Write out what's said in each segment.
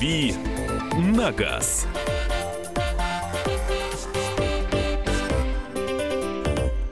«Дави на газ».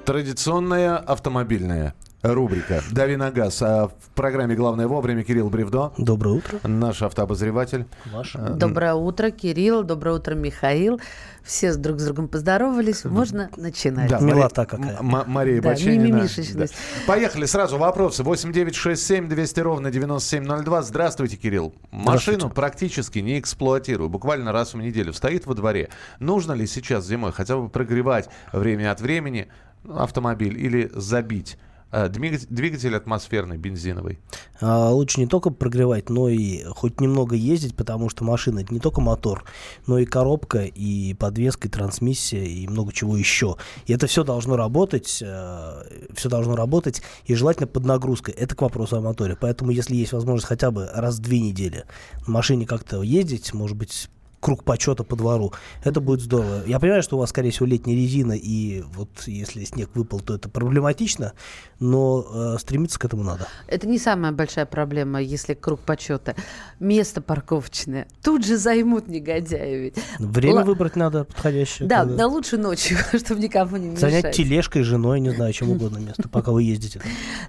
Традиционная автомобильная рубрика «Дави на газ». А в программе «Главное вовремя» Кирилл Бревдо. Доброе утро. Наш автообозреватель. Ваш. Доброе утро, Кирилл. Доброе утро, Михаил. Все с друг с другом поздоровались. Можно начинать. Да, Милота Мария- какая. М- М- Мария Да, Баченина. мимимишечность. Поехали сразу. Вопросы. 8 9 6 7 200 ровно 9702. Здравствуйте, Кирилл. Машину Здравствуйте. практически не эксплуатирую. Буквально раз в неделю. Стоит во дворе. Нужно ли сейчас зимой хотя бы прогревать время от времени автомобиль или забить? Э, двигатель, атмосферный, бензиновый. А, лучше не только прогревать, но и хоть немного ездить, потому что машина это не только мотор, но и коробка, и подвеска, и трансмиссия, и много чего еще. И это все должно работать, все должно работать, и желательно под нагрузкой. Это к вопросу о моторе. Поэтому, если есть возможность хотя бы раз в две недели на машине как-то ездить, может быть, круг почета по двору. Это будет здорово. Я понимаю, что у вас, скорее всего, летняя резина, и вот если снег выпал, то это проблематично, но э, стремиться к этому надо. Это не самая большая проблема, если круг почета. Место парковочное. Тут же займут негодяи ведь. Время Ла- выбрать надо подходящее. Да, когда- да лучше ночью, чтобы никому не мешать. Занять тележкой, женой, не знаю, чем угодно место, пока вы ездите.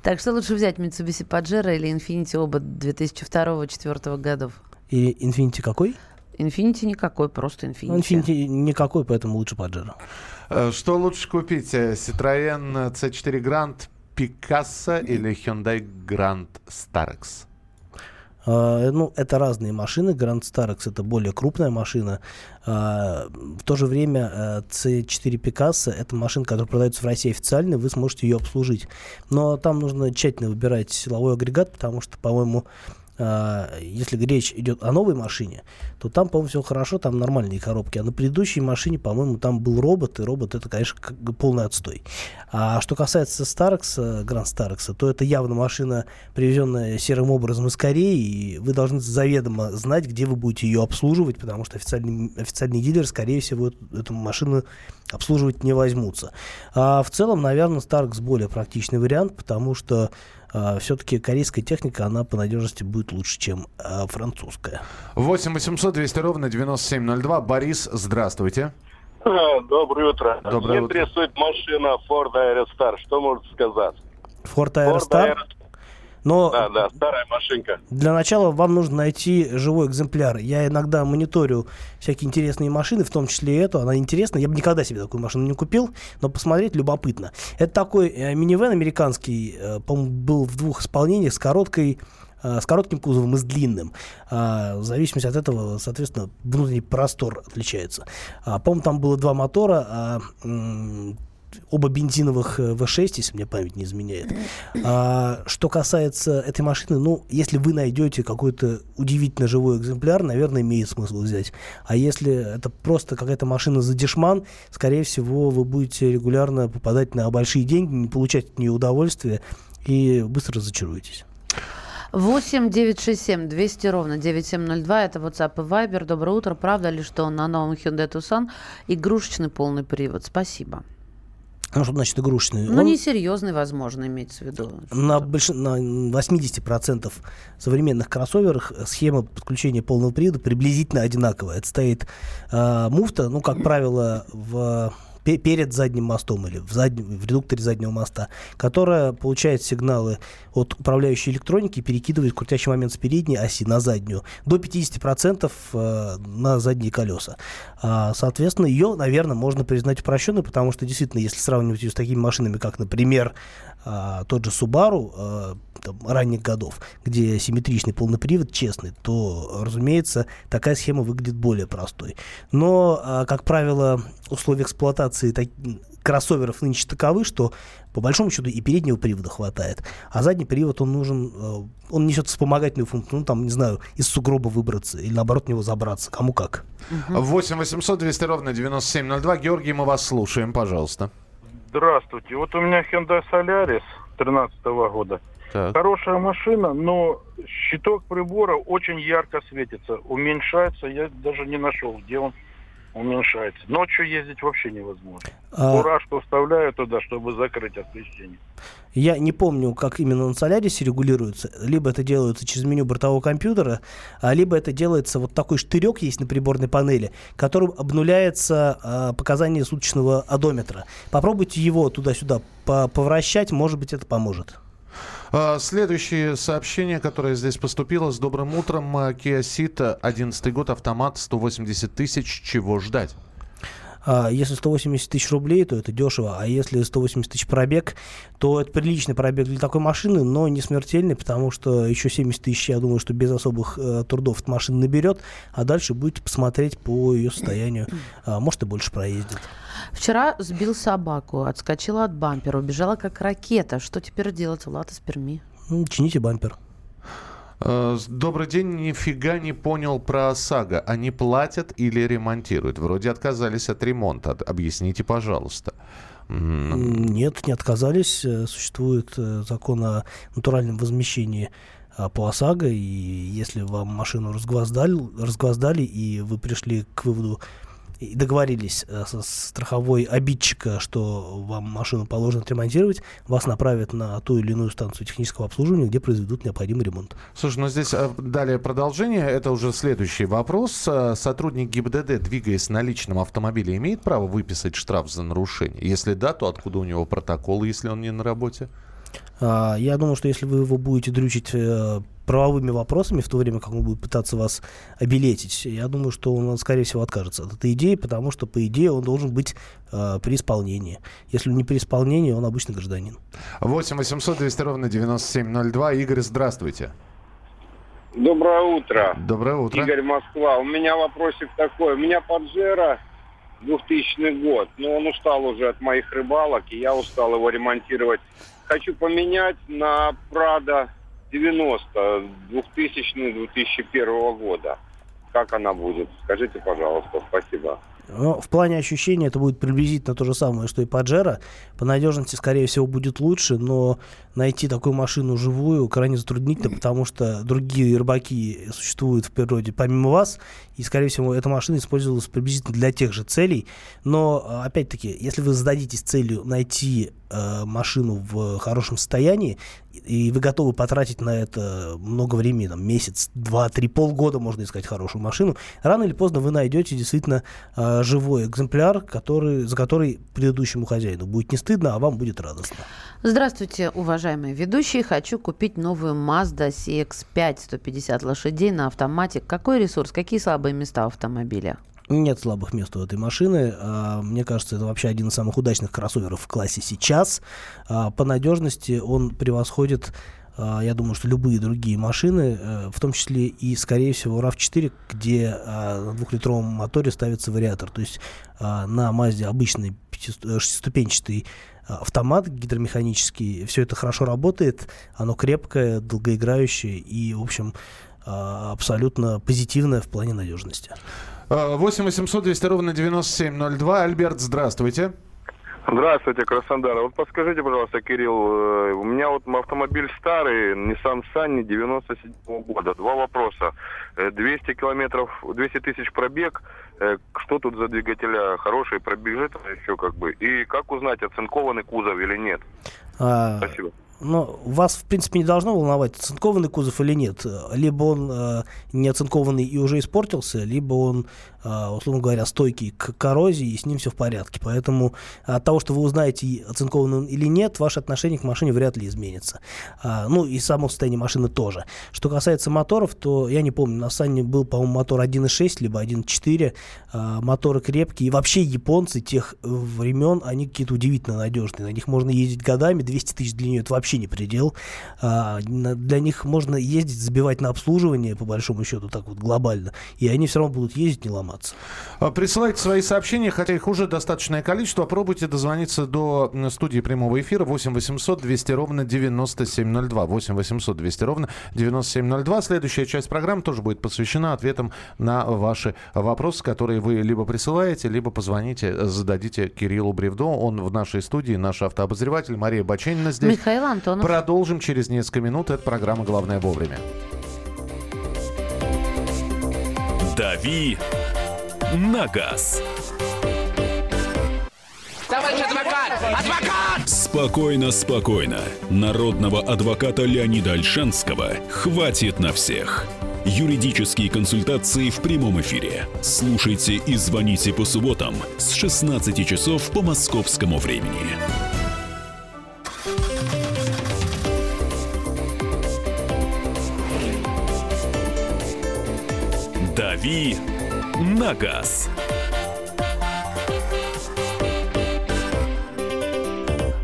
Так что лучше взять Mitsubishi Pajero или Infiniti оба 2002-2004 годов. И Infinity какой? Infiniti никакой, просто Infiniti. Ну, Infinity никакой, поэтому лучше Pajero. Э, Что лучше купить? Э, Citroёn C4 Grand Picasso или Hyundai Grand Starex? А, Ну, это разные машины. Grand Starex это более крупная машина. А, В то же время э, C4 Picasso это машина, которая продается в России официально, вы сможете ее обслужить. Но там нужно тщательно выбирать силовой агрегат, потому что, по-моему, если речь идет о новой машине, то там, по-моему, все хорошо, там нормальные коробки. А на предыдущей машине, по-моему, там был робот, и робот это, конечно, полный отстой. А что касается Starex, Grand Starex, то это явно машина, привезенная серым образом из Кореи, и вы должны заведомо знать, где вы будете ее обслуживать, потому что официальный, официальный дилер, скорее всего, эту, машину обслуживать не возьмутся. А в целом, наверное, Starex более практичный вариант, потому что все-таки корейская техника, она по надежности будет лучше, чем а, французская. 8 800 200 ровно 9702. Борис, здравствуйте. А, Доброе утро. Доброе Меня утро. интересует машина Ford Aerostar. Что можете сказать? Ford Ford Aerostar. Но Да, да, старая машинка. Для начала вам нужно найти живой экземпляр. Я иногда мониторю всякие интересные машины, в том числе и эту. Она интересна. Я бы никогда себе такую машину не купил, но посмотреть любопытно. Это такой э, минивэн американский, э, по-моему, был в двух исполнениях с короткой э, с коротким кузовом и с длинным. А, в зависимости от этого, соответственно, внутренний простор отличается. А, по-моему, там было два мотора, а, оба бензиновых э, V6, если мне память не изменяет. А, что касается этой машины, ну, если вы найдете какой-то удивительно живой экземпляр, наверное, имеет смысл взять. А если это просто какая-то машина за дешман, скорее всего, вы будете регулярно попадать на большие деньги, не получать от нее удовольствия и быстро разочаруетесь. 8 967 200 ровно 9702. Это WhatsApp и Viber. Доброе утро. Правда ли, что на новом Hyundai Tucson игрушечный полный привод? Спасибо. Ну, что значит игрушечный? Ну, несерьезный, возможно, имеется в виду. на, больш... на 80% современных кроссоверах схема подключения полного привода приблизительно одинаковая. Это стоит э, муфта, ну, как правило, в перед задним мостом или в, заднем, в редукторе заднего моста, которая получает сигналы от управляющей электроники и перекидывает крутящий момент с передней оси на заднюю до 50% э, на задние колеса. А, соответственно, ее, наверное, можно признать упрощенной, потому что действительно, если сравнивать ее с такими машинами, как, например, а, тот же Subaru а, там, ранних годов, где симметричный полный привод, честный, то, разумеется, такая схема выглядит более простой. Но, а, как правило, условия эксплуатации кроссоверов нынче таковы, что по большому счету и переднего привода хватает, а задний привод он нужен, он несет вспомогательную функцию, ну там, не знаю, из сугроба выбраться или наоборот в него забраться, кому как. 8 800 200 ровно 9702. Георгий, мы вас слушаем, пожалуйста. Здравствуйте. Вот у меня Hyundai Solaris 2013 года. Так. Хорошая машина, но щиток прибора очень ярко светится. Уменьшается, я даже не нашел, где он. Уменьшается. Ночью ездить вообще невозможно. А, Фуражку вставляю туда, чтобы закрыть освещение. Я не помню, как именно на Солярисе регулируется. Либо это делается через меню бортового компьютера, а либо это делается вот такой штырек есть на приборной панели, которым обнуляется а, показание суточного одометра. Попробуйте его туда-сюда по- повращать, может быть, это поможет. А, Следующее сообщение, которое здесь поступило. С добрым утром. А, Kia Ceed, 11 год, автомат, 180 тысяч. Чего ждать? А, Если 180 тысяч рублей, то это дешево, а если 180 тысяч пробег, то это приличный пробег для такой машины, но не смертельный, потому что еще 70 тысяч, я думаю, что без особых э, трудов эта машина наберет, а дальше будете посмотреть по ее состоянию, А, может и больше проездит. Вчера сбил собаку, отскочила от бампера, убежала как ракета. Что теперь делать, Влад из Перми? Чините бампер. Э, Добрый день, нифига не понял про ОСАГО. Они платят или ремонтируют? Вроде отказались от ремонта. Объясните, пожалуйста. Нет, не отказались. Э, Существует э, закон о натуральном возмещении а, по ОСАГО, и если вам машину разгвоздали, разгвоздали и вы пришли к выводу и договорились э, со страховой обидчика, что вам машину положено отремонтировать, вас направят на ту или иную станцию технического обслуживания, где произведут необходимый ремонт. Слушай, ну здесь э, далее продолжение. Это уже следующий вопрос. Э, Сотрудник ГИБДД, двигаясь на личном автомобиле, имеет право выписать штраф за нарушение? Если да, то откуда у него протокол, если он не на работе? А, Я думаю, что если вы его будете дрючить правовыми вопросами в то время, как он будет пытаться вас обелетить, я думаю, что он, скорее всего, откажется от этой идеи, потому что, по идее, он должен быть э, при исполнении. Если не при исполнении, он обычный гражданин. 8 800 200 ровно 9702. Игорь, здравствуйте. Доброе утро. Доброе утро. Игорь Москва. У меня вопросик такой. У меня Паджеро 2000 год, но он устал уже от моих рыбалок, и я устал его ремонтировать. Хочу поменять на Прада 90 2000-2001 года. Как она будет? Скажите, пожалуйста. Спасибо. Но в плане ощущения это будет приблизительно то же самое, что и Паджеро. По надежности, скорее всего, будет лучше, но найти такую машину живую крайне затруднительно, потому что другие рыбаки существуют в природе помимо вас, и, скорее всего, эта машина использовалась приблизительно для тех же целей. Но, э, опять-таки, если вы зададитесь целью найти э, машину в хорошем состоянии, и вы готовы потратить на это много времени, там, месяц, два, три, полгода можно искать хорошую машину, рано или поздно вы найдете действительно э, живой экземпляр, который, за который предыдущему хозяину будет не стыдно, а вам будет радостно. Здравствуйте, уважаемые ведущие. Хочу купить новую Mazda CX-5 150 лошадей на автомате. Какой ресурс, какие слабые места у автомобиля? Нет слабых мест у этой машины. А, Мне кажется, это вообще один из самых удачных кроссоверов в классе сейчас. А, По надежности он превосходит, а, я думаю, что любые другие машины, э, в том числе и, скорее всего, RAV4, где на двухлитровом моторе ставится вариатор. То есть на Mazda обычный э, шестиступенчатый автомат гидромеханический, все это хорошо работает, оно крепкое, долгоиграющее и, в общем, абсолютно позитивное в плане надежности. Э, 8 800 200 ровно 9702. Альберт, здравствуйте. Здравствуйте, Краснодар. Вот подскажите, пожалуйста, Кирилл, э, у меня вот автомобиль старый, Nissan Sunny 97 года. Два вопроса. Э, 200 километров, 200 тысяч пробег. Э, Что тут за двигателя? Хороший пробежит еще как бы. И как узнать, оцинкованный кузов или нет? А, Спасибо. Но вас, в принципе, не должно волновать, оцинкованный кузов или нет. Либо он э, не оцинкованный и уже испортился, либо он, э, условно говоря, стойкий к коррозии, и с ним все в порядке. Поэтому от того, что вы узнаете, оцинкованный он или нет, ваше отношение к машине вряд ли изменится. А, ну и само состояние машины тоже. Что касается моторов, то я не помню, на Санне был, по-моему, мотор 1.6, либо 1.4. А, моторы крепкие. И вообще японцы тех времен, они какие-то удивительно надежные. На них можно ездить годами, 200 тысяч для это вообще не предел. А, для них можно ездить, забивать на обслуживание, по большому счету, так вот глобально. И они все равно будут ездить, не ломаться. А, Присылайте свои сообщения, хотя их уже достаточное количество. Пробуйте дозвониться до студии прямого эфира 8 800 200 ровно 9702. 8 800 200 ровно 9702. Следующая часть программы тоже будет посвящена ответам на ваши вопросы, которые вы либо присылаете, либо позвоните, зададите Кириллу Бревдо. Он в нашей студии, наш автообозреватель. Мария Баченина здесь. Михаил Антонов. Продолжим через несколько минут. Это программа «Главное вовремя». «Дави на газ. Товарищ адвокат! Адвокат! Спокойно, спокойно. Народного адвоката Леонида Альшанского хватит на всех. Юридические консультации в прямом эфире. Слушайте и звоните по субботам с 16 часов по московскому времени. «Дави на газ».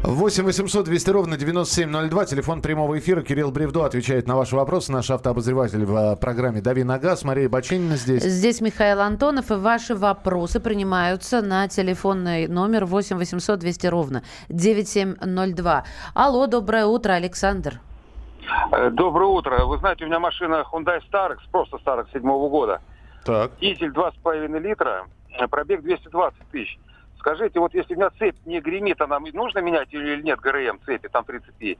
8 800 200 ровно 9702, телефон прямого эфира. Кирилл Бревдо отвечает на ваши вопросы. Наш автообозреватель в э, программе «Дави на газ». Мария Бачинина здесь. Здесь Михаил Антонов, и ваши вопросы принимаются на телефонный номер 8 800 200 ровно 9702. Алло, доброе утро, Александр. Э, Доброе утро. Вы знаете, у меня машина Hyundai Starex, просто Starex седьмого года. Так. Дизель 2,5 литра, э, пробег 220 тысяч. Скажите, вот если у меня цепь не гремит, она нужно менять или нет ГРМ цепи, там 30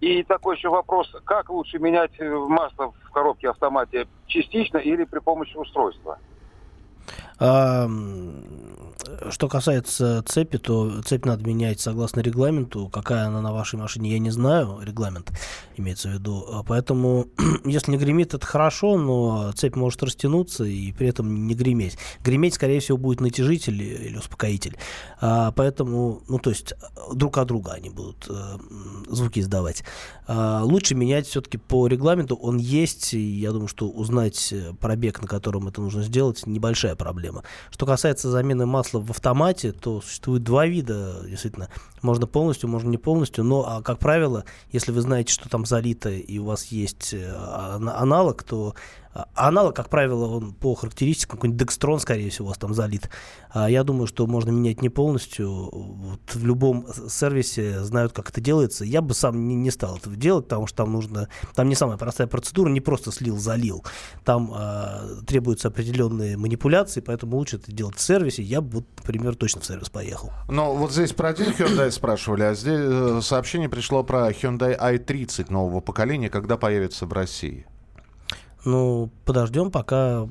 И такой еще вопрос, как лучше менять э, масло в коробке автомате, частично или при помощи устройства? Что касается цепи, то цепь надо менять согласно регламенту. Какая она на вашей машине, я не знаю. Регламент имеется в виду. А Поэтому, если не гремит, это хорошо, но цепь может растянуться и при этом не греметь. Греметь, скорее всего, будет натяжитель или успокоитель. А, Поэтому, ну, то есть, друг от друга они будут э, звуки издавать. А, Лучше менять все-таки по регламенту. Он есть, и я думаю, что узнать э, пробег, на котором это нужно сделать, небольшая проблема. Что касается замены масла в автомате, то существует два вида, действительно. Можно полностью, можно не полностью, но, а, как правило, если вы знаете, что там залито, и у вас есть э, ана- аналог, то а, аналог, как правило, он по характеристикам, какой-нибудь Декстрон, скорее всего, у вас там залит. А Я думаю, что можно менять не полностью. Вот в любом сервисе знают, как это делается. Я бы сам не, не стал этого делать, потому что там нужно... Там не самая простая процедура, не просто слил-залил. Там а, требуются определенные манипуляции, поэтому лучше это делать в сервисе. Я бы, например, точно в сервис поехал. Но вот здесь про один Hyundai спрашивали, а здесь э, сообщение пришло про Hyundai i30 нового поколения, когда появится в России. Ну, подождем, пока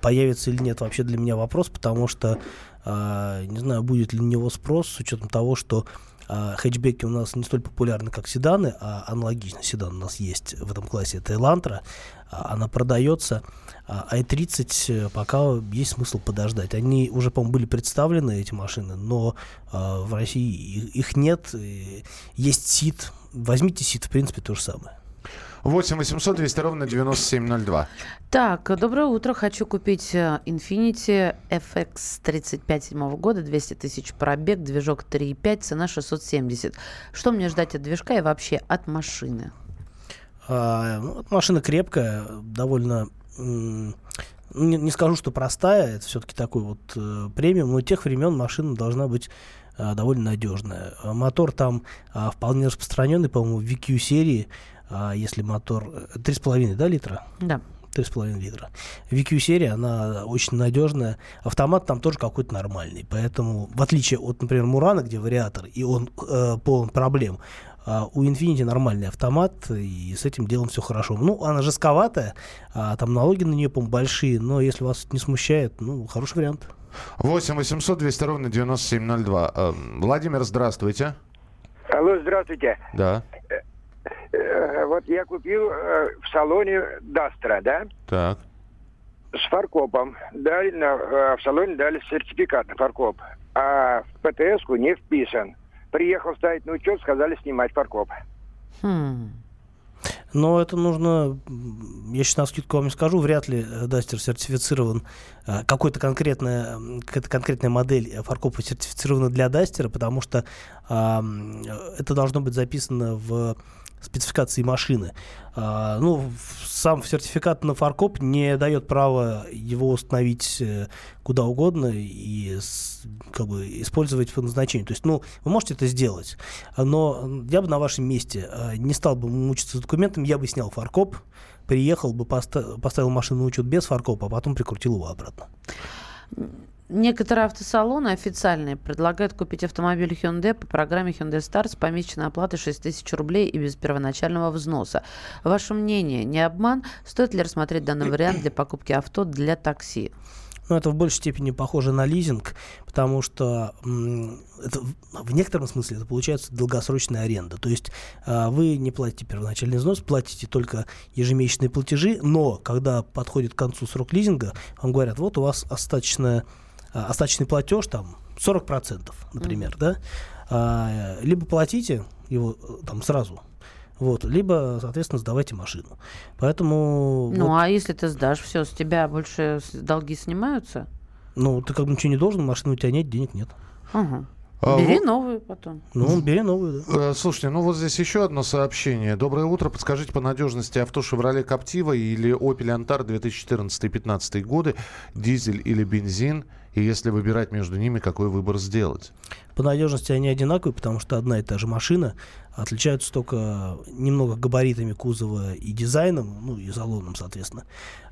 появится или нет вообще для меня вопрос, потому что а, не знаю, будет ли на него спрос с учетом того, что а, хэтчбеки у нас не столь популярны, как седаны, а аналогичный седан у нас есть в этом классе, это Elantra, а, она продается, а i30 э, пока есть смысл подождать. Они уже, по-моему, были представлены, эти машины, но а, в России их, их нет, есть СИД, возьмите СИД, в принципе, то же самое. 8 800 200 ровно 9702. Так, доброе утро. Хочу купить Infiniti FX 35 седьмого года, 200 тысяч пробег, движок 3.5, цена 670. Что мне ждать от движка и вообще от машины? А, ну, машина крепкая, довольно... Не, не скажу, что простая, это все-таки такой вот э, премиум, но тех времен машина должна быть а, довольно надежная. А Мотор там а, вполне распространенный, по-моему, в VQ серии, а, если мотор э, 3,5 да, литра? Да. 3,5 литра. VQ серия, она очень надежная. Автомат там тоже какой-то нормальный. Поэтому, в отличие от, например, Мурана, где вариатор, и он э, полон проблем, а у Infiniti нормальный автомат, и с этим делом все хорошо. Ну, она жестковатая, а там налоги на нее, по большие, но если вас это не смущает, ну, хороший вариант. 8 800 200 ровно 9702. Э, Владимир, здравствуйте. Алло, здравствуйте. Да, Э, Вот я купил э, в салоне Дастра, да, так. с фаркопом. Дали на, э, в салоне дали сертификат на фаркоп, а в ПТС-ку не вписан. Приехал ставить на учет, сказали снимать фаркоп. Хм. Но это нужно, я сейчас на скидку вам не скажу, вряд ли э, Дастер сертифицирован, э, какой-то конкретная, какая-то конкретная модель э, фаркопа сертифицирована для Дастера, потому что э, это должно быть записано в спецификации машины. А, ну, сам сертификат на фаркоп не дает права его установить э, куда угодно и как бы использовать по назначению. То есть, ну, вы можете это сделать, но я бы на вашем месте э, не стал бы мучиться с документами, я бы снял фаркоп, приехал бы, поста- поставил машину на учет без фаркопа, а потом прикрутил его обратно. Некоторые автосалоны официальные предлагают купить автомобиль Hyundai по программе Hyundai Star с помесячной оплатой 6 тысяч рублей и без первоначального взноса. Ваше мнение, не обман? Стоит ли рассмотреть данный вариант для покупки авто для такси? Но это в большей степени похоже на лизинг, потому что это, в- некотором смысле это получается долгосрочная аренда. То есть а, вы не платите первоначальный взнос, платите только ежемесячные платежи, но когда подходит к концу срок лизинга, вам говорят, вот у вас остаточная, остаточный платеж там 40%, например, да? А, либо платите его э, там сразу, вот, либо, соответственно, сдавайте машину. Поэтому Ну, вот, а если ты сдашь, все, с тебя больше долги снимаются? ну, ты как бы ничего не должен, машины у тебя нет, денег нет. Ага. А, Бери вот- новую потом. Ну, бери новую, да. Э, Слушайте, ну вот здесь еще одно сообщение. Доброе утро. Подскажите по надежности авто Chevrolet Captiva или Opel Antar 2014-2015 годы, дизель или бензин? И если выбирать между ними, какой выбор сделать? По надежности они одинаковые, потому что одна и та же машина. Отличаются только немного габаритами кузова и дизайном, ну и салоном, соответственно.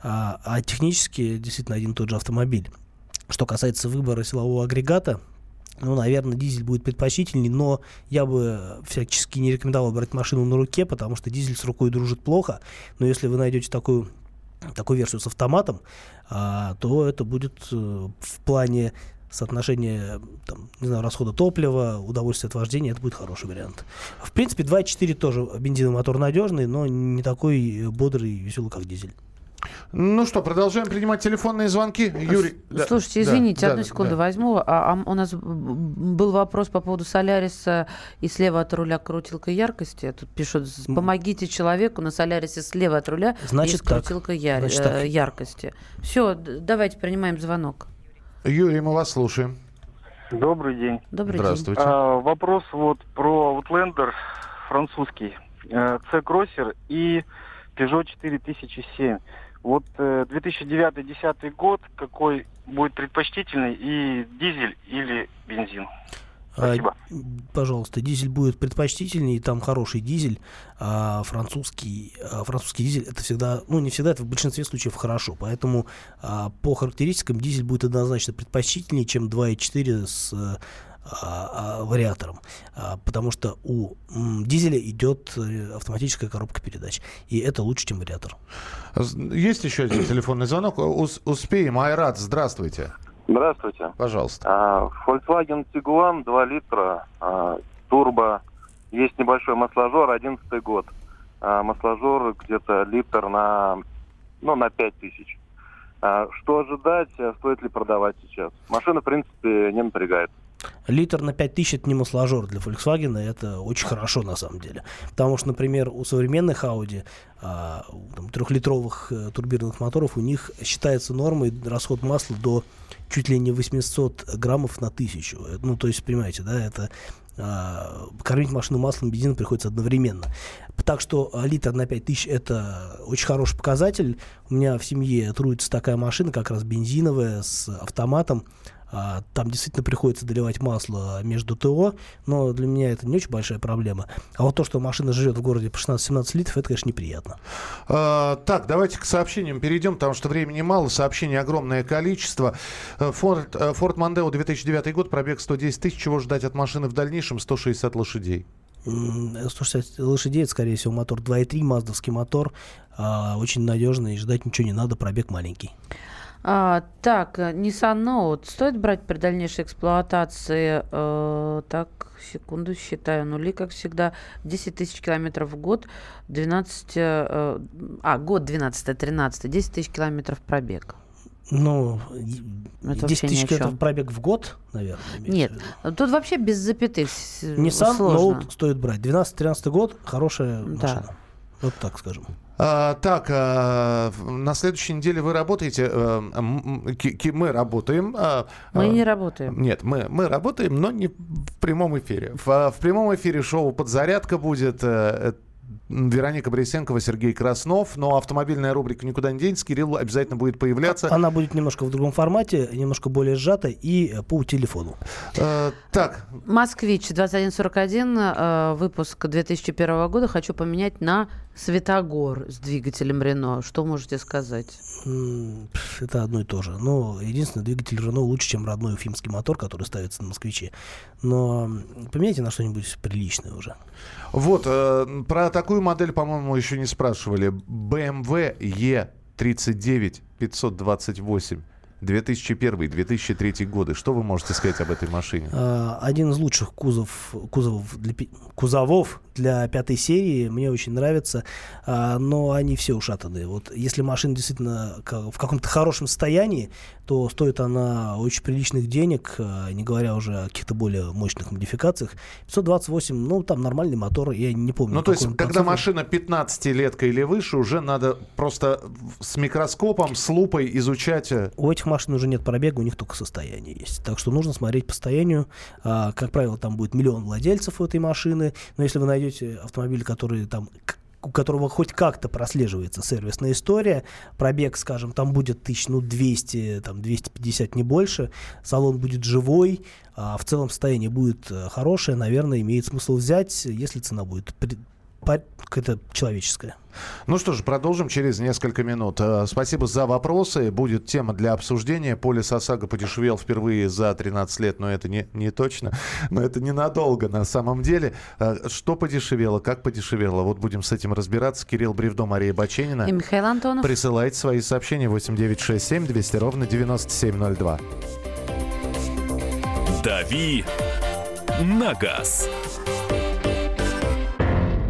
А, а технически действительно один и тот же автомобиль. Что касается выбора силового агрегата, ну, наверное, дизель будет предпочтительней, но я бы всячески не рекомендовал брать машину на руке, потому что дизель с рукой дружит плохо. Но если вы найдете такую, такую версию с автоматом, а, то это будет э, в плане соотношения там, не знаю, расхода топлива, удовольствия от вождения, это будет хороший вариант. В принципе, 2.4 тоже бензиновый мотор надежный, но не такой бодрый и веселый, как дизель. Ну что, продолжаем принимать телефонные звонки. Юрий. Слушайте, да, извините, да, одну да, секунду да. возьму. А, а у нас был вопрос по поводу Соляриса и слева от руля крутилка яркости. Тут пишут, помогите человеку на Солярисе слева от руля Значит есть так. крутилка яр- Значит э, так. яркости. Все, давайте принимаем звонок. Юрий, мы вас слушаем. Добрый день. Добрый Здравствуйте. А, вопрос вот про Outlander французский, э, C-Crosser и Peugeot 4007. Вот э, 2009-2010 год, какой будет предпочтительный, и дизель или бензин? Спасибо. А, пожалуйста, дизель будет предпочтительнее, там хороший дизель, а французский, а французский дизель это всегда, ну не всегда, это в большинстве случаев хорошо, поэтому а, по характеристикам дизель будет однозначно предпочтительнее, чем 2.4 с а, а, вариатором, А, потому что у м, дизеля идет э, автоматическая коробка передач, и это лучше, чем вариатор. Есть еще один телефонный звонок. Ус- успеем. Айрат, здравствуйте. Здравствуйте. Пожалуйста. А, Volkswagen Tiguan 2 литра, а, турбо, есть небольшой масложор, 11 год. А, Масложор где-то литр на, ну, на 5 тысяч. А, Что ожидать, а стоит ли продавать сейчас? Машина, в принципе, не напрягает. Литр на 5000 это не масложор для Volkswagen, это очень хорошо на самом деле. Потому что, например, у современных Audi, а, там, трехлитровых э, турбированных моторов, у них считается нормой расход масла до чуть ли не 800 граммов на тысячу. Э, Ну, то есть, понимаете, да, это а, кормить машину маслом, бензином приходится одновременно. Так что а, литр на 5000 это очень хороший показатель. У меня в семье трудится такая машина, как раз бензиновая, с автоматом. А, Там действительно приходится доливать масло между ТО, но для меня это не очень большая проблема. А вот то, что машина живет в городе по 16-17 литров, это, конечно, неприятно. А, так, давайте к сообщениям перейдем, потому что времени мало, сообщений огромное количество. Э, Ford, э, Ford Mondeo 2009 год, пробег 110 тысяч. Чего ждать от машины в дальнейшем? 160 лошадей. М, 160 лошадей, это, скорее всего, мотор 2.3, маздовский мотор. а, очень надежный, ждать ничего не надо, пробег маленький. А, так, э, Nissan Note стоит брать при дальнейшей эксплуатации? Э, так, секунду, считаю нули, как всегда. 10 тысяч километров в год, 12... э, а, год 12-13, 10 тысяч километров пробег. Ну, Это 10 вообще ни тысяч километров пробег в год, наверное. Нет, тут вообще без запятых Nissan сложно. Note стоит брать. 12-13 год, хорошая Да. машина. Вот так скажем. А, так, а, на следующей неделе вы работаете. ки- мы работаем. а, Мы а, не работаем. Нет, мы, мы работаем, но не в прямом эфире. В, в прямом эфире шоу «Подзарядка» будет. э, э, Вероника Борисенкова, Сергей Краснов. Но автомобильная рубрика никуда не денется. Кирилл обязательно будет появляться. Она будет немножко в другом формате, немножко более сжата и э, по телефону. Э, так, Москвич 2141, э, выпуск 2001 года. Хочу поменять на Светогор с двигателем Рено. Что можете сказать? Это одно и то же. Но единственное, двигатель Рено лучше, чем родной уфимский мотор, который ставится на москвиче. Но поменяйте на что-нибудь приличное уже. вот, э, про такую модель, по-моему, еще не спрашивали. BMW E39 528 2001-2003 годы. Что вы можете сказать об этой машине? А, Один из лучших кузов, кузовов для, кузовов для пятой серии. Мне очень нравится. А, Но они все ушатанные. Вот если машина действительно в каком-то хорошем состоянии, то стоит она очень приличных денег, а, не говоря уже о каких-то более мощных модификациях. 528, ну, там нормальный мотор, я не помню. Ну, то есть, когда процесс. машина 15-летка или выше, уже надо просто с микроскопом, с лупой изучать... э, У этих машин уже нет пробега, у них только состояние есть. Так что нужно смотреть по состоянию. А, как правило, там будет миллион владельцев у этой машины. Но если вы найдете автомобиль, который там у которого хоть как-то прослеживается сервисная история, пробег, скажем, там будет тысяч, ну, 200, там, 250, не больше, салон будет живой, а в целом состояние будет э, хорошее, наверное, имеет смысл взять, если цена будет какая-то человеческая. Ну что ж, продолжим через несколько минут. Э, Спасибо за вопросы. Будет тема для обсуждения. Полис ОСАГО подешевел впервые за 13 лет, но это не, не точно. Но это ненадолго на самом деле. Э, Что подешевело, как подешевело? Вот будем с этим разбираться. Кирилл Бревдо, Мария Баченина. И Михаил Антонов. Присылайте свои сообщения 8967 200 ровно 9702. «Дави на газ».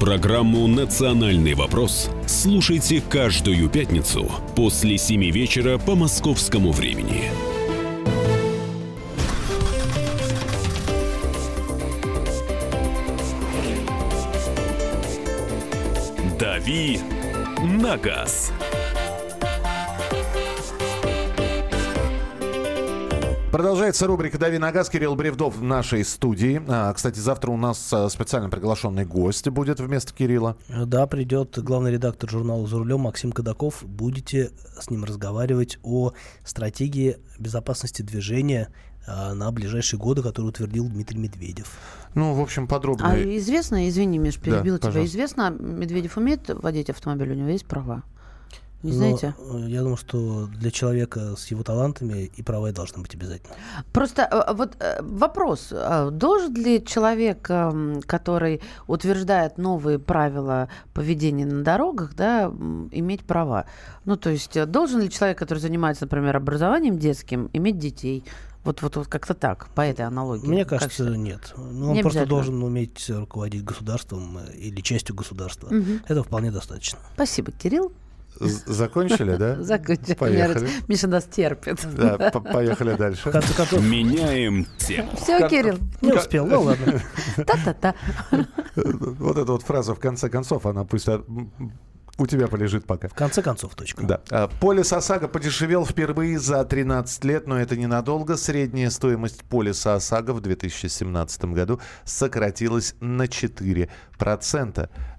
Программу «Национальный вопрос» слушайте каждую пятницу после 7 вечера по московскому времени. «Дави на газ». Продолжается рубрика «Дави на газ». Кирилл Бревдов в нашей студии. А, кстати, завтра у нас а, специально приглашенный гость будет вместо Кирилла. Э, Да, придет главный редактор журнала «За рулем» Максим Кадаков. Будете с ним разговаривать о стратегии безопасности движения а, на ближайшие годы, которую утвердил Дмитрий Медведев. Ну, в общем, подробно. А известно, извини, Миш, перебил Да, тебя, пожалуйста. известно, Медведев умеет водить автомобиль, у него есть права? Не Но, знаете? э, я думаю, что для человека с его талантами и права должны быть обязательно. Просто э, вот э, вопрос, э, должен ли человек, эм, который утверждает новые правила поведения на дорогах, да, иметь права? Ну, то есть должен ли человек, который занимается, например, образованием детским, иметь детей? Вот, вот, вот как-то так, по этой аналогии. Мне Как кажется, считаете? нет. Ну, он Не просто должен уметь руководить государством или частью государства. Мгм. Этого вполне достаточно. Спасибо, Кирилл. Закончили, да? Закончили. Поехали. Миша нас терпит. Да, по- поехали дальше. Меняем тему. Все, Кирилл. не успел, ну ладно. Та-та-та. Вот эта вот фраза в конце концов, она пусть а, у тебя полежит пока. В конце концов, точка. Да. А, Полис ОСАГО подешевел впервые за 13 лет, но это ненадолго. Средняя стоимость полиса ОСАГО в 2017 году сократилась на 4%,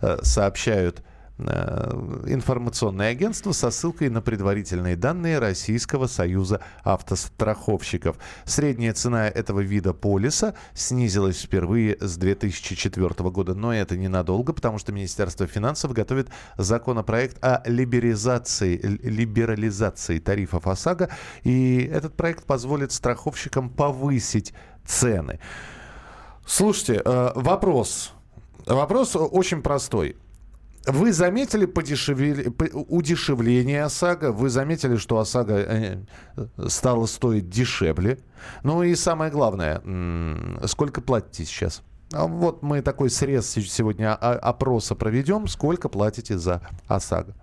э, сообщают информационное агентство со ссылкой на предварительные данные Российского союза автостраховщиков. Средняя цена этого вида полиса снизилась впервые с 2004 года, но это ненадолго, потому что Министерство финансов готовит законопроект о либерализации, либерализации тарифов ОСАГО, и этот проект позволит страховщикам повысить цены. Слушайте, э, вопрос. Вопрос очень простой. Вы заметили подешевели- по- удешевление ОСАГО? Вы заметили, что ОСАГО э, стало стоить дешевле? Ну и самое главное, сколько платите сейчас? А Вот мы такой срез се- сегодня опроса проведем. Сколько платите за ОСАГО?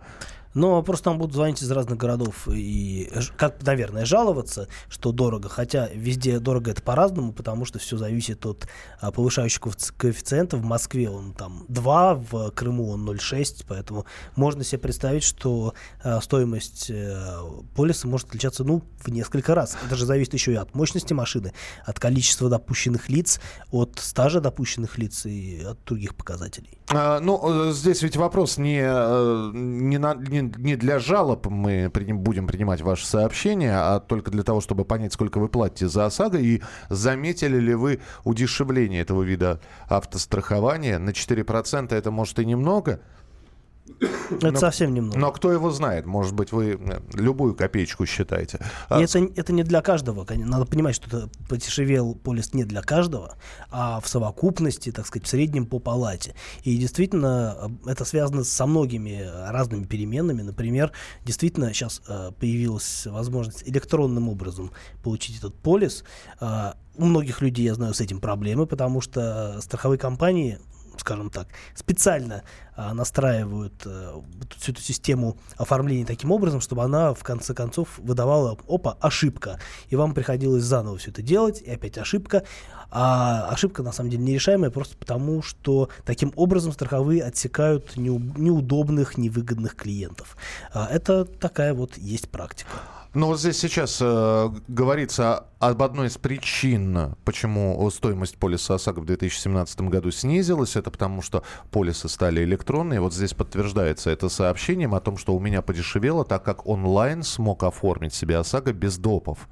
Но просто там будут звонить из разных городов и, как, наверное, жаловаться, что дорого. Хотя везде дорого это по-разному, потому что все зависит от а, повышающего коэффи- коэффициента. В Москве он там 2, в Крыму он 0,6, поэтому можно себе представить, что а, стоимость э, полиса может отличаться ну, в несколько раз. Это же зависит еще и от мощности машины, от количества допущенных лиц, от стажа допущенных лиц и от других показателей. А, Ну, э, здесь ведь вопрос не, э, не, на- не не для жалоб мы будем принимать ваши сообщения, а только для того, чтобы понять, сколько вы платите за ОСАГО. И заметили ли вы удешевление этого вида автострахования? На 4% это может и немного, Это но- совсем немного. но кто его знает? Может быть, вы э, любую копеечку считаете. А, это, это не для каждого. Надо понимать, что это подешевел полис не для каждого, а в совокупности, так сказать, в среднем по палате. И действительно, э, это связано со многими разными переменами. Например, действительно сейчас э, появилась возможность электронным образом получить этот полис. У многих людей, я знаю, с этим проблемы, потому что страховые компании скажем так, специально а, настраивают а, всю эту систему оформления таким образом, чтобы она в конце концов выдавала, опа, ошибка. И вам приходилось заново все это делать, и опять ошибка. А ошибка на самом деле нерешаемая просто потому, что таким образом страховые отсекают неу- неудобных, невыгодных клиентов. А, это такая вот есть практика. Ну вот здесь сейчас э, говорится об одной из причин, почему стоимость полиса ОСАГО в 2017 году снизилась. Это потому, что полисы стали электронные. Вот здесь подтверждается это сообщением о том, что у меня подешевело, так как онлайн смог оформить себе ОСАГО без допов.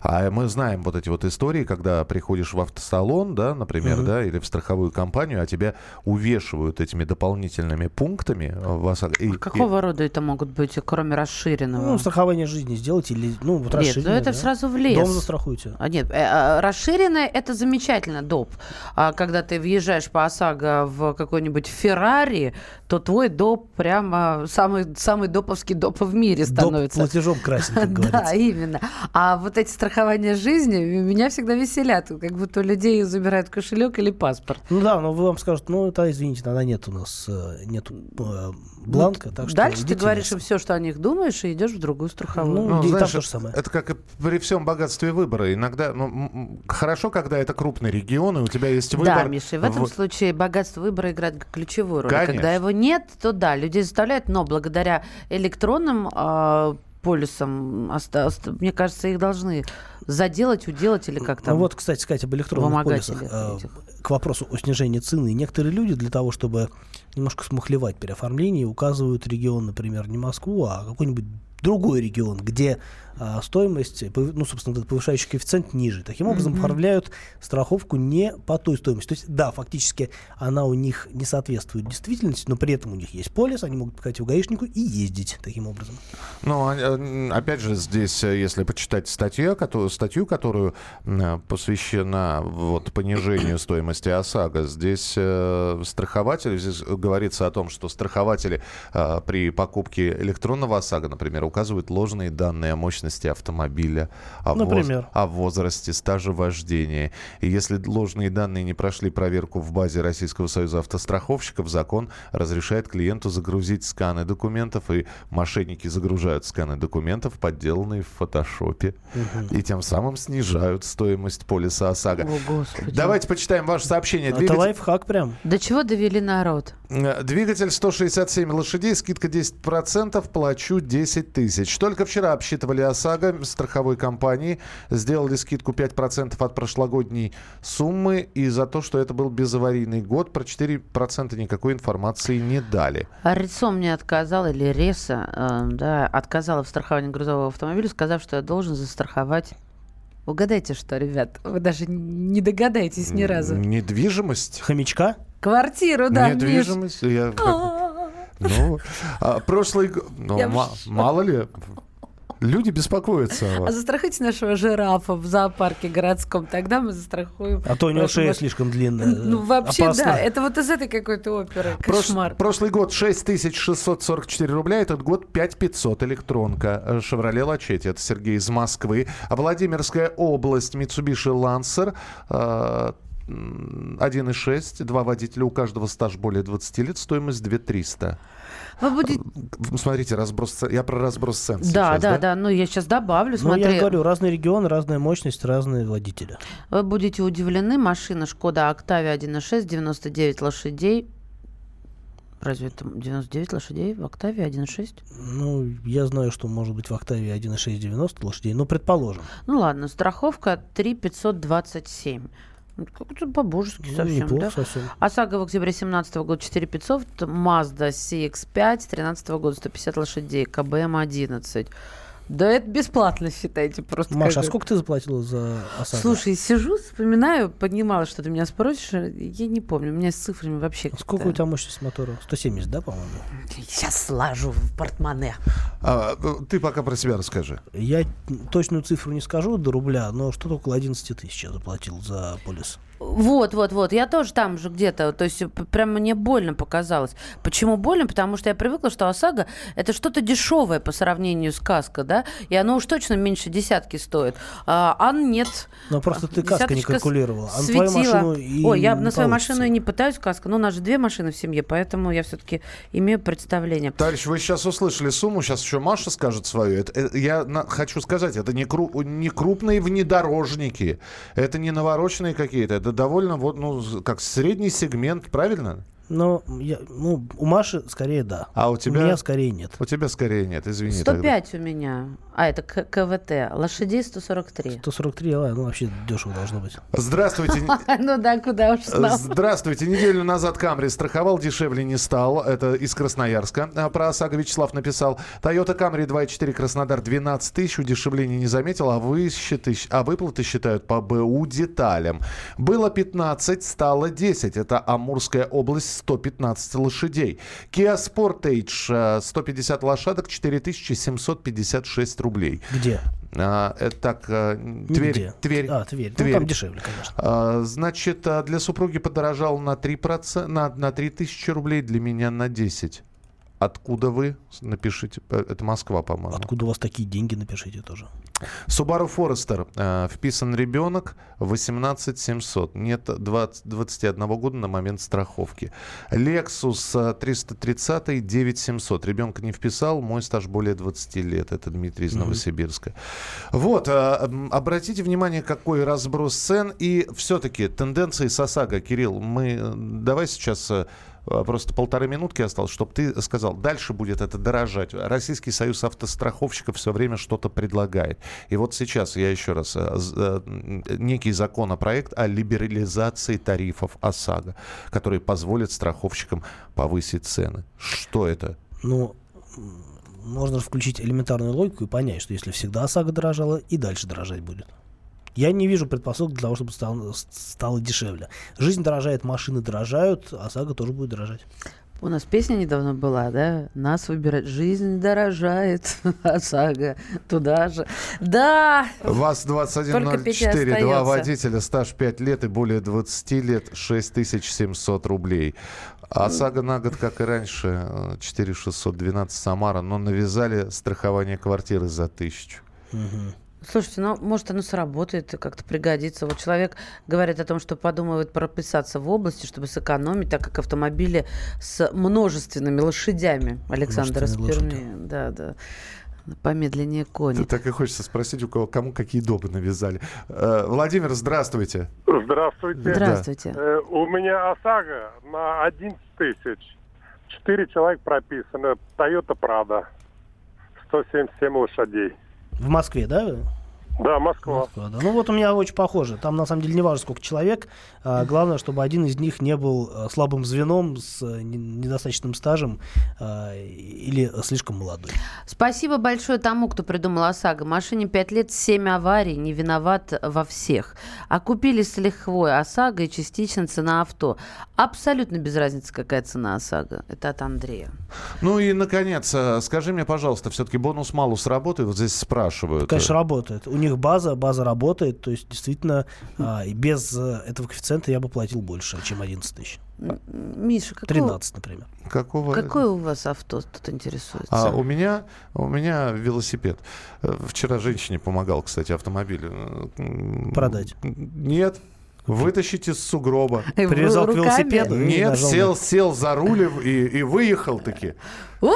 А мы знаем вот эти вот истории, когда приходишь в автосалон, да, например, Мгм. да, или в страховую компанию, а тебя увешивают этими дополнительными пунктами в ОСАГО. И- и- Какого рода это могут быть, кроме расширенного? Ну, страхование жизни сделать или, ну, вот Нет, ну это да. сразу в лес. Дом застрахуйте. А, нет, э, а, расширенное это замечательно, доп. А когда ты въезжаешь по ОСАГО в какой-нибудь Феррари, то твой доп прямо самый, самый доповский доп в мире Доп становится. платежом красен, как Да, говорится. именно. А вот эти страхования жизни меня всегда веселят, как будто у людей забирают кошелек или паспорт. Ну да, но вы вам скажут, ну это, извините, тогда нет у нас э, э, бланка, так что Дальше ты говоришь им все, что о них думаешь, и идешь в другую страховую. Ну, Ну, и там знаешь, то же самое. Это как и при всем богатстве выбора. Иногда ну, хорошо, когда это крупный регион, и у тебя есть выбор. Да, Миша, и в этом в- случае богатство выбора играет ключевую роль. Конечно. Когда его нет, то да, людей заставляют, но благодаря электронным а, оста- мне кажется, их должны заделать, уделать или как там. Ну вот, кстати, сказать об электронных полисах. э, этих. К вопросу о снижении цены. Некоторые люди для того, чтобы немножко смухлевать при оформлении, указывают регион, например, не Москву, а какой-нибудь другой регион, где а, стоимость, пов- ну, собственно, этот повышающий коэффициент ниже. Таким образом, Мгм. оформляют страховку не по той стоимости. То есть, да, фактически она у них не соответствует действительности, но при этом у них есть полис, они могут показать его гаишнику и ездить таким образом. Ну, а, э, опять же, здесь, э, если почитать статью, которую, статью, которую посвящена вот, понижению стоимости ОСАГО, здесь э, страхователи, здесь говорится о том, что страхователи э, при покупке электронного ОСАГО, например, указывают ложные данные о мощности автомобиля, о, воз- Например? о возрасте, стаже вождения. И если ложные данные не прошли проверку в базе Российского союза автостраховщиков, закон разрешает клиенту загрузить сканы документов, и мошенники загружают сканы документов, подделанные в фотошопе, и тем самым снижают стоимость полиса ОСАГО. О, Господи. Давайте почитаем ваше сообщение. Это Двигатель- лайфхак прям. До чего довели народ? Э, Двигатель 167 лошадей, скидка 10%, плачу 10 тысяч. Только вчера обсчитывали ОСАГО страховой компании, сделали скидку 5% от прошлогодней суммы, и за то, что это был безаварийный год, про 4% никакой информации не дали. А Рецо мне отказал, или Реса, э, да, отказала в страховании грузового автомобиля, сказав, что я должен застраховать. Угадайте, что, ребят? Вы даже не догадаетесь ни разу. Недвижимость? Хомячка? Квартиру, да. Недвижимость? Я как- Ну, а, прошлый год... Ну, мало ли, люди беспокоятся о А застрахуйте нашего жирафа в зоопарке городском, тогда мы застрахуем. А то у него шея слишком длинная. Ну, вообще, Опасно. да. Это вот из этой какой-то оперы. Прош- Кошмар. прошлый год 6644 рубля, этот год 5500 электронка. Э, Шевроле Лачетти, это Сергей из Москвы. А Владимирская область, Mitsubishi Lancer, э, м, 1,6, два водителя, у каждого стаж более 20 лет, стоимость 2300. Вы будете... В- Смотрите, разброс, я про разброс цен Да, сейчас, да, да. Ну, я сейчас добавлю. Ну, Смотри, я же говорю, разный регион, разная мощность, разные водители. вы будете удивлены. Машина Шкода Октавия 1.6, 99 лошадей. Разве это 99 лошадей в Октавии 1.6? Ну, я знаю, что может быть в Октаве 1,690 лошадей, но предположим. Ну ладно, страховка 3 527. Ну, Как-то по-божески Ну, совсем, неплохо да? совсем. ОСАГО в октябре 17 года 4500, Mazda CX-5 13 года 150 лошадей, КБМ 11. Да это бесплатно, считайте, просто. Маша, а сколько ты заплатила за ОСАГО? Слушай, сижу, вспоминаю, поднимала, что ты меня спросишь, я не помню, у меня с цифрами вообще Сколько как-то- у тебя мощность мотора? 170, да, по-моему? Сейчас слажу в портмоне. А, э, ты пока про себя расскажи. Я точную цифру не скажу до рубля, но что-то около 11 тысяч я заплатил за полис. Вот, вот, вот. Я тоже там же где-то. То есть прям мне больно показалось. Почему больно? Потому что я привыкла, что ОСАГО это что-то дешевое по сравнению с каской, да? И оно уж точно меньше десятки стоит. А, а нет. Но просто ты каска не калькулировала. А на твою светила. машину и Ой, я не на свою машину и не пытаюсь каска. Но у нас же две машины в семье, поэтому я все-таки имею представление. Товарищ, вы сейчас услышали сумму, сейчас еще Маша скажет свою. Это, э, я на- хочу сказать, это не, кру- не крупные внедорожники, это не навороченные какие-то, это довольно вот, ну, как средний сегмент, правильно? Но я, ну, у Маши скорее да. А у тебя? меня скорее нет. У тебя скорее нет, извини. тогда. 105 у меня. А, это К- КВТ. Лошадей 143. 143, а, ну вообще дешево должно быть. Здравствуйте. Ну да, куда уж. Здравствуйте. Неделю назад Камри страховал, дешевле не стал. Это из Красноярска. А, Про ОСАГО Вячеслав написал. Toyota Camry 2.4 Краснодар 12 тысяч. Удешевления не заметил, а, высчеты, а выплаты считают по БУ деталям. Было 15, стало 10. Это Амурская область, 115 лошадей. Kia Sportage э, 150 лошадок, 4756 рублей. Где? А, это так, э, Тверь. Нигде. Тверь. А, Тверь. Ну, там дешевле, конечно. А, Значит, а, для супруги подорожал на 3%, на, на 3 тысячи рублей, для меня на 10. Откуда вы? Напишите. Э, Это Москва, по-моему. Откуда у вас такие деньги, напишите тоже. Subaru Forester. э, вписан ребенок 18 700. Нет 20, 21 года на момент страховки. Lexus э, 330 9 700. Ребенка не вписал. Мой стаж более 20 лет. Это Дмитрий из Новосибирска. Вот. э, обратите внимание, какой разброс цен. И все-таки тенденции с ОСАГО. Кирилл, мы э, давай сейчас... э, Просто полторы минутки осталось, чтобы ты сказал, дальше будет это дорожать. Российский союз автостраховщиков все время что-то предлагает. И вот сейчас я еще раз, э, э, некий законопроект о либерализации тарифов ОСАГО, который позволит страховщикам повысить цены. Что это? Ну, можно включить элементарную логику и понять, что если всегда ОСАГО дорожала, и дальше дорожать будет. Я не вижу предпосылок для того, чтобы стало, стало дешевле. Жизнь дорожает, машины дорожают, ОСАГО тоже будет дорожать. У нас песня недавно была, да? Нас выбирать. Жизнь дорожает. ОСАГО туда же. Да! ВАЗ Только петь и 2104, два водителя, стаж 5 лет и более 20 лет, 6700 рублей. А ОСАГО на год, как и раньше, э, 4612 Самара, но навязали страхование квартиры за тысячу. Слушайте, ну, может, оно сработает и как-то пригодится. Вот человек говорит о том, что подумывает прописаться в области, чтобы сэкономить, так как автомобили с множественными лошадями. Александр Перми. Да, да. Помедленнее кони. Так и хочется спросить, у кого, кому какие добы навязали. Э, Владимир, здравствуйте. Здравствуйте. Здравствуйте. Э, у меня ОСАГО на 11 тысяч. Четыре человек прописано. Toyota Prado. 177 лошадей. В Москве, да? Да, Москва. Москва, да. Ну вот у меня очень похоже. Там на самом деле не важно, сколько человек. а, главное, чтобы один из них не был а, слабым звеном с а, не- недостаточным стажем а, или слишком молодой. Спасибо большое тому, кто придумал ОСАГО. Машине 5 лет, 7 аварий, не виноват во всех. А купили с лихвой ОСАГО и частично цена авто. Абсолютно без разницы, какая цена ОСАГО. Это от Андрея. Ну и, наконец, э, скажи мне, пожалуйста, все-таки бонус-малус работает? Вот здесь спрашивают. Конечно, работает. У них база, база работает. То есть, действительно, а, и без э, этого коэффициента я бы платил больше, чем 11 тысяч. Миша, какое, 13, например. Какого? какое у вас авто тут интересуется? А у меня, у меня велосипед. Э, Вчера женщине помогал, кстати, автомобиль. э, Продать. Нет. Вытащить из сугроба. В- Привязал к велосипеду. и Нет, сел, сел за руль и, и выехал таки. Ух!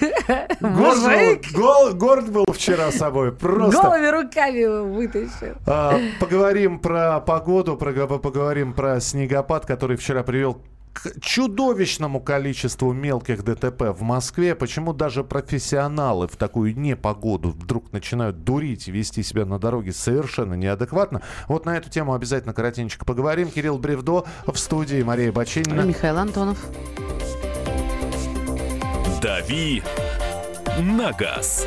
Горд был, гол- горд был вчера собой. Просто. Голыми руками вытащил. А, поговорим про погоду, про, поговорим про снегопад, который вчера привел к чудовищному количеству мелких ДТП в Москве. Почему даже профессионалы в такую непогоду вдруг начинают дурить и вести себя на дороге совершенно неадекватно? Вот на эту тему обязательно коротенько поговорим. Кирилл Бревдо в студии, Мария Баченина. Михаил Антонов. «Дави на газ».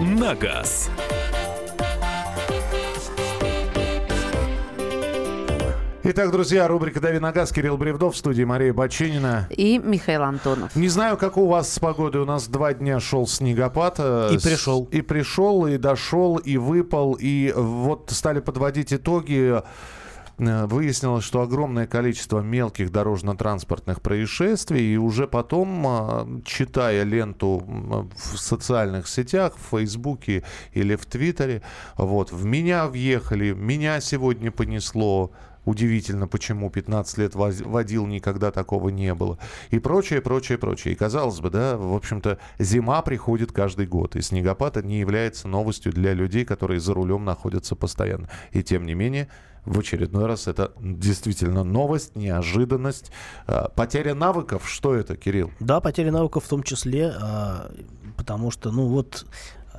на газ». Итак, друзья, рубрика «Дави на газ», Кирилл Бревдов, в студии Мария Баченина. И Михаил Антонов. Не знаю, как у вас с погодой. У нас два дня шел снегопад. э, И пришел. И пришел, и дошел, и выпал. И вот стали подводить итоги. Э, Выяснилось, что огромное количество мелких дорожно-транспортных происшествий. И уже потом, э, читая ленту в социальных сетях, в Фейсбуке или в Твиттере, вот, в меня въехали, меня сегодня понесло. Удивительно, почему 15 лет водил, никогда такого не было. И прочее, прочее, прочее. И казалось бы, да, в общем-то, зима приходит каждый год. И снегопад не является новостью для людей, которые за рулем находятся постоянно. И тем не менее, в очередной раз это действительно новость, неожиданность. А, Потеря навыков, что это, Кирилл? Да, потеря навыков в том числе, а, потому что, ну вот,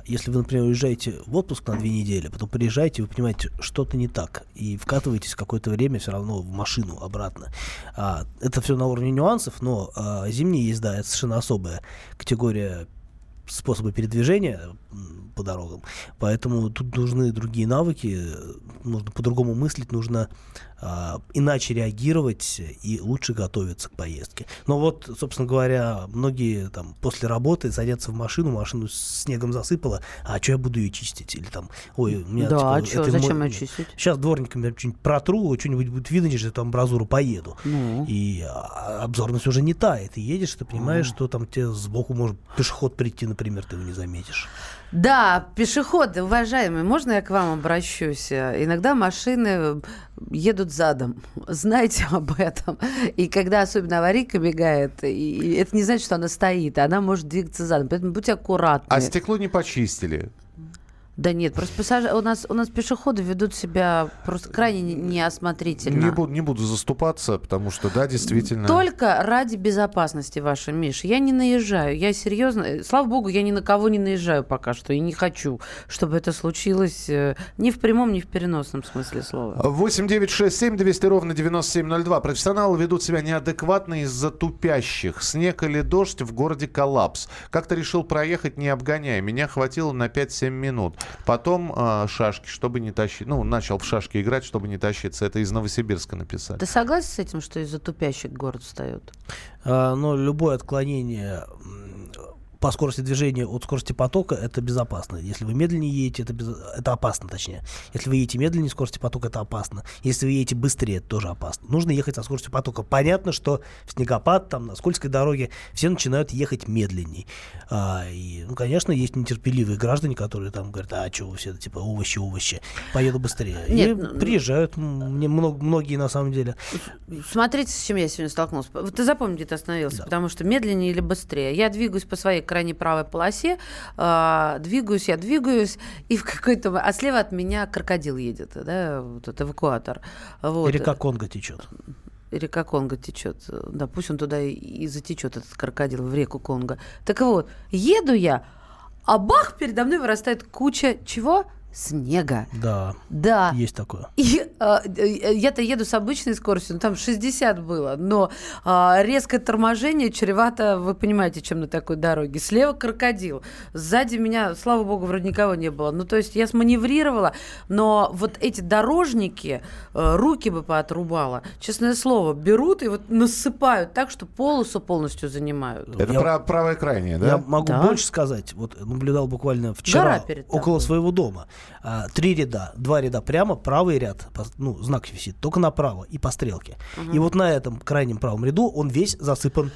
если вы, например, уезжаете в отпуск на две недели, потом приезжаете, вы понимаете, что-то не так, и вкатываетесь какое-то время все равно в машину обратно. А, это все на уровне нюансов, но а, езда это совершенно особая категория способа передвижения по дорогам. Поэтому тут нужны другие навыки, нужно по-другому мыслить, нужно иначе реагировать и лучше готовиться к поездке. Но вот, собственно говоря, многие там после работы садятся в машину, машину снегом засыпало, а что я буду ее чистить? Или там, ой, у меня... Да, типа, а чё, это зачем мой- её чистить? Сейчас дворником я что-нибудь протру, что-нибудь будет видно, через эту амбразуру поеду. Ну. И а, обзорность уже не та. И ты едешь, ты понимаешь, А. что там тебе сбоку может пешеход прийти, например, ты его не заметишь. Да, пешеходы, уважаемые, можно я к вам обращусь? Иногда машины едут задом. Знайте об этом. И когда особенно аварийка бегает, и это не значит, что она стоит, она может двигаться задом. Поэтому будьте аккуратны. А стекло не почистили. Да нет, просто пассажи... у, нас, у нас пешеходы ведут себя просто крайне не- неосмотрительно. Не буду, не буду заступаться, потому что, да, действительно... Только ради безопасности вашей, Миш. Я не наезжаю. Я серьезно... э, Слава богу, я ни на кого не наезжаю пока что. И не хочу, чтобы это случилось э, ни в прямом, ни в переносном смысле слова. 8 9 6 7 200 ровно 9702. Профессионалы ведут себя неадекватно из-за тупящих. Снег или дождь в городе коллапс. Как-то решил проехать, не обгоняя. Меня хватило на 5-7 минут. Потом э, шашки, чтобы не тащить. Ну, начал в шашки играть, чтобы не тащиться. Это из Новосибирска написали. Ты согласен с этим, что из-за тупящих город встает? А, но любое отклонение по скорости движения от скорости потока это безопасно. Если вы медленнее едете, это, без- это опасно, точнее. Если вы едете медленнее скорости потока, это опасно. Если вы едете быстрее, это тоже опасно. Нужно ехать со скоростью потока. Понятно, что в снегопад, там, на скользкой дороге все начинают ехать медленней. А, и, ну, конечно, есть нетерпеливые граждане, которые там говорят, а что вы все, типа, овощи, овощи, поеду быстрее. Нет, и ну, приезжают, мне много, многие на самом деле. Смотрите, с чем я сегодня столкнулась. Вот Ты запомни, где ты остановился, потому что медленнее или быстрее. Я двигаюсь по своей крайне правой полосе, а, двигаюсь, я двигаюсь, и в какой-то... А слева от меня крокодил едет, да, вот этот эвакуатор. Вот. И река Конго течет. Река Конго течет. Да, пусть он туда и, и затечет, этот крокодил, в реку Конго. Так вот, еду я, а бах, передо мной вырастает куча чего? Снега. Да. Да. Есть такое. И а, э, я-то еду с обычной скоростью, ну там 60 было, но а, резкое торможение чревато, вы понимаете, чем на такой дороге. Слева крокодил, сзади меня, слава богу, вроде никого не было. Ну то есть я сманеврировала, но вот эти дорожники э, руки бы поотрубала. Честное слово, берут и вот насыпают так, что полосу полностью занимают. Это Я- про- правое крайнее, да? Я могу Да. больше сказать. Вот наблюдал буквально вчера около своего дома. А, три ряда, два ряда прямо, правый ряд, ну, знак висит, только направо и по стрелке. И вот на этом крайнем правом ряду он весь засыпан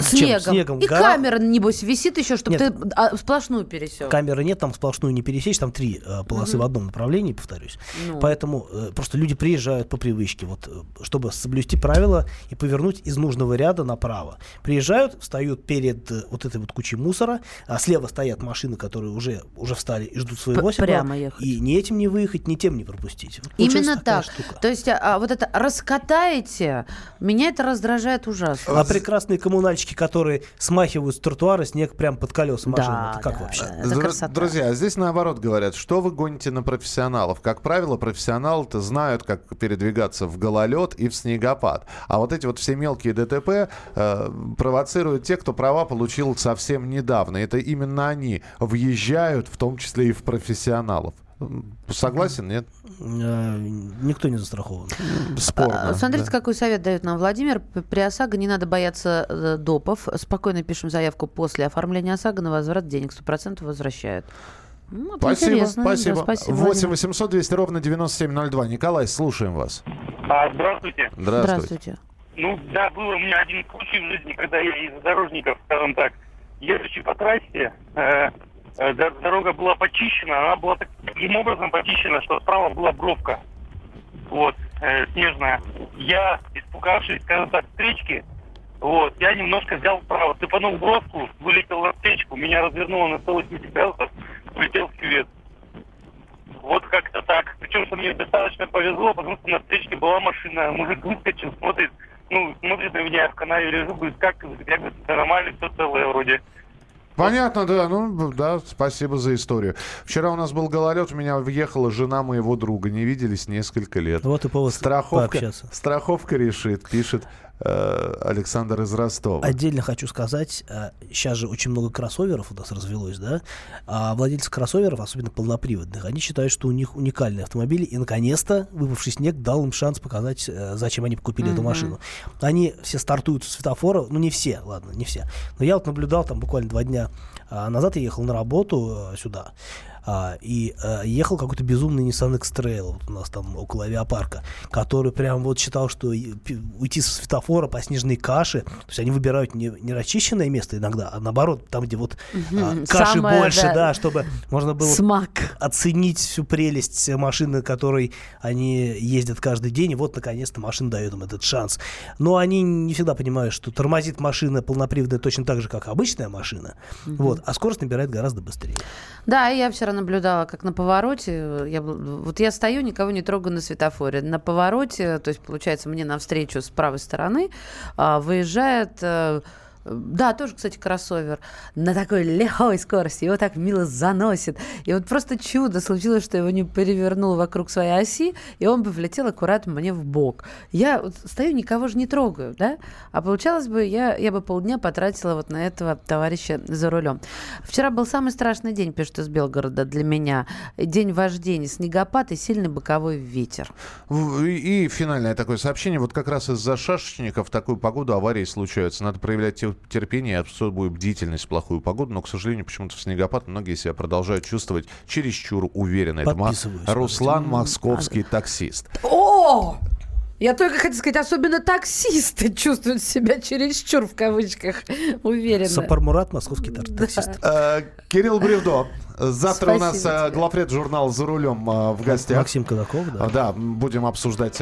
с- чем? Снегом. снегом. И Гора- камера, небось, висит еще, чтобы Нет. ты а, сплошную пересек. Камеры нет, там сплошную не пересечь, там три э, полосы в одном направлении, повторюсь. Ну. Поэтому э, просто люди приезжают по привычке, вот, э, чтобы соблюсти правила и повернуть из нужного ряда направо. Приезжают, встают перед э, вот этой вот кучей мусора, а слева стоят машины, которые уже, уже встали и ждут своего П- прямо ехать. И ни этим не выехать, ни тем не пропустить. Вот Именно так. штука. То есть а, вот это раскатаете, меня это раздражает ужасно. А прекрасные коммунальщики, которые смахивают с тротуара снег прям под колеса машины, Да, это как да, вообще? Это Дру- красота. Друзья, здесь наоборот говорят, что вы гоните на профессионалов. Как правило, профессионалы-то знают, как передвигаться в гололед и в снегопад. А вот эти вот все мелкие ДТП э, провоцируют те, кто права получил совсем недавно. Это именно они въезжают, в том числе и в профессионалов. Согласен, нет? Э, Никто не застрахован. Спорно. А, Смотрите, да. какой совет дает нам Владимир. При ОСАГО не надо бояться э, допов. Спокойно пишем заявку после оформления ОСАГО на возврат денег. 100% возвращают. Ну, Спасибо, интересно. Да, спасибо. спасибо 8 Владимир. 800 200 ровно 9702. Николай, слушаем вас. А, здравствуйте. Здравствуйте. Здравствуйте. Ну, да, был у меня один случай в жизни, когда я из дорожников, скажем так, едучи по трассе, э, дорога была почищена, она была так- таким образом почищена, что справа была бровка, вот, э, снежная. Я, испугавшись, скажем так, встречки, вот, я немножко взял вправо, цепанул бровку, вылетел на встречку, меня развернуло на 180 градусов, улетел в кювет. Вот как-то так. Причем, что мне достаточно повезло, потому что на встречке была машина. Мужик выскочил, смотрит, ну, смотрит на меня, в канаве лежу, говорит, как, я говорю, «Да нормально, все целое вроде. Понятно, да. Ну, да, спасибо за историю. Вчера у нас был гололед, у меня въехала жена моего друга. Не виделись несколько лет. Вот и повод Страховка, пообщаться. страховка решит, пишет Александр из Ростова. Отдельно хочу сказать, сейчас же очень много кроссоверов у нас развелось, да, а владельцы кроссоверов, особенно полноприводных, они считают, что у них уникальные автомобили, и наконец-то выпавший снег дал им шанс показать, э, зачем они купили эту Мгм. машину. Они все стартуют с светофора, ну не все, ладно, не все, но я вот наблюдал там буквально два дня а, назад, я ехал на работу э, сюда, а, и э, ехал какой-то безумный Nissan X-Trail вот у нас там около авиапарка, который прям вот считал, что уйти со светофора по снежной каше, то есть они выбирают не, не расчищенное место иногда, а наоборот, там, где вот а, Мгм. каши Самое, больше, да. да. чтобы можно было Смак. оценить всю прелесть машины, которой они ездят каждый день, и вот наконец-то машина дает им этот шанс. Но они не всегда понимают, что тормозит машина полноприводная точно так же, как обычная машина, вот, а скорость набирает гораздо быстрее. Да, я вчера наблюдала, как на повороте, я, был- вот я стою, никого не трогаю на светофоре. На повороте, то есть, получается, мне навстречу с правой стороны а, выезжает... э, да, тоже, кстати, кроссовер на такой легкой скорости. Его так мило заносит. И вот просто чудо случилось, что его не перевернул вокруг своей оси, и он бы влетел аккуратно мне в бок. Я вот стою, никого же не трогаю, да? А получалось бы, я, я бы полдня потратила вот на этого товарища за рулем. Вчера был самый страшный день, пишет из Белгорода, для меня. День вождения, снегопад и сильный боковой ветер. И, финальное такое сообщение. Вот как раз из-за шашечников такую погоду аварии случаются. Надо проявлять те- терпение и особую бдительность в плохую погоду. Но, к сожалению, почему-то в снегопад многие себя продолжают чувствовать чересчур уверенно. Это. Руслан, московский таксист. О! Я только хотела сказать, особенно таксисты чувствуют себя чересчур в кавычках уверенно. Сапар Мурат, московский тар- таксист. Э, Кирилл Бревдо. Завтра у нас Спасибо э, тебе. главред журнал «За рулем» э, в гостях. Максим Кадаков, да. А, Да, будем обсуждать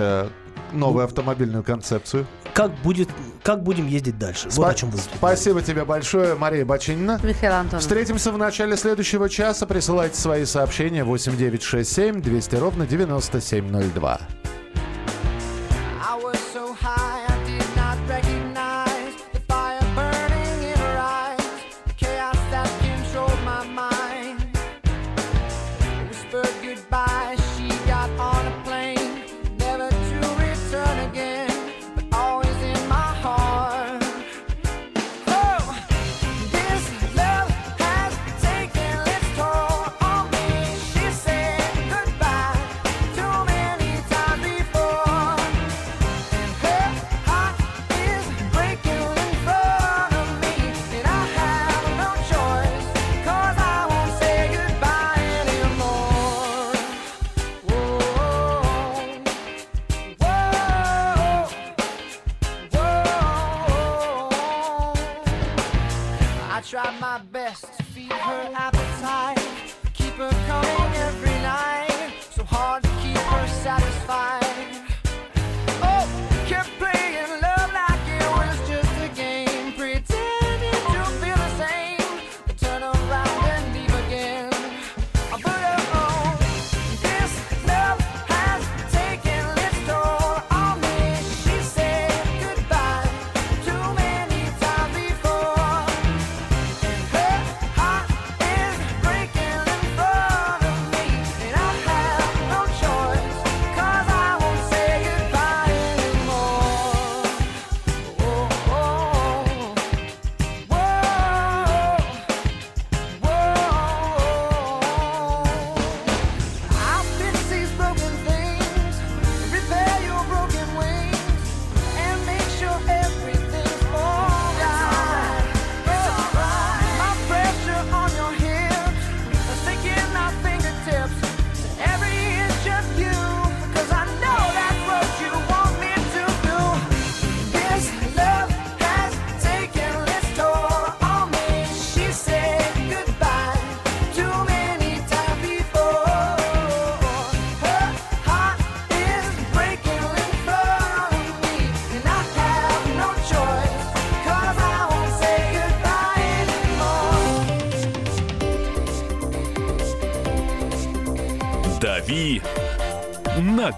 новую автомобильную концепцию. Как будет, как будем ездить дальше? Вот Спа- о чем будет. Спасибо тебе большое, Мария Бачинина. Михаил Антонов. Встретимся в начале следующего часа. Присылайте свои сообщения 8967 200 ровно 9702. I was so high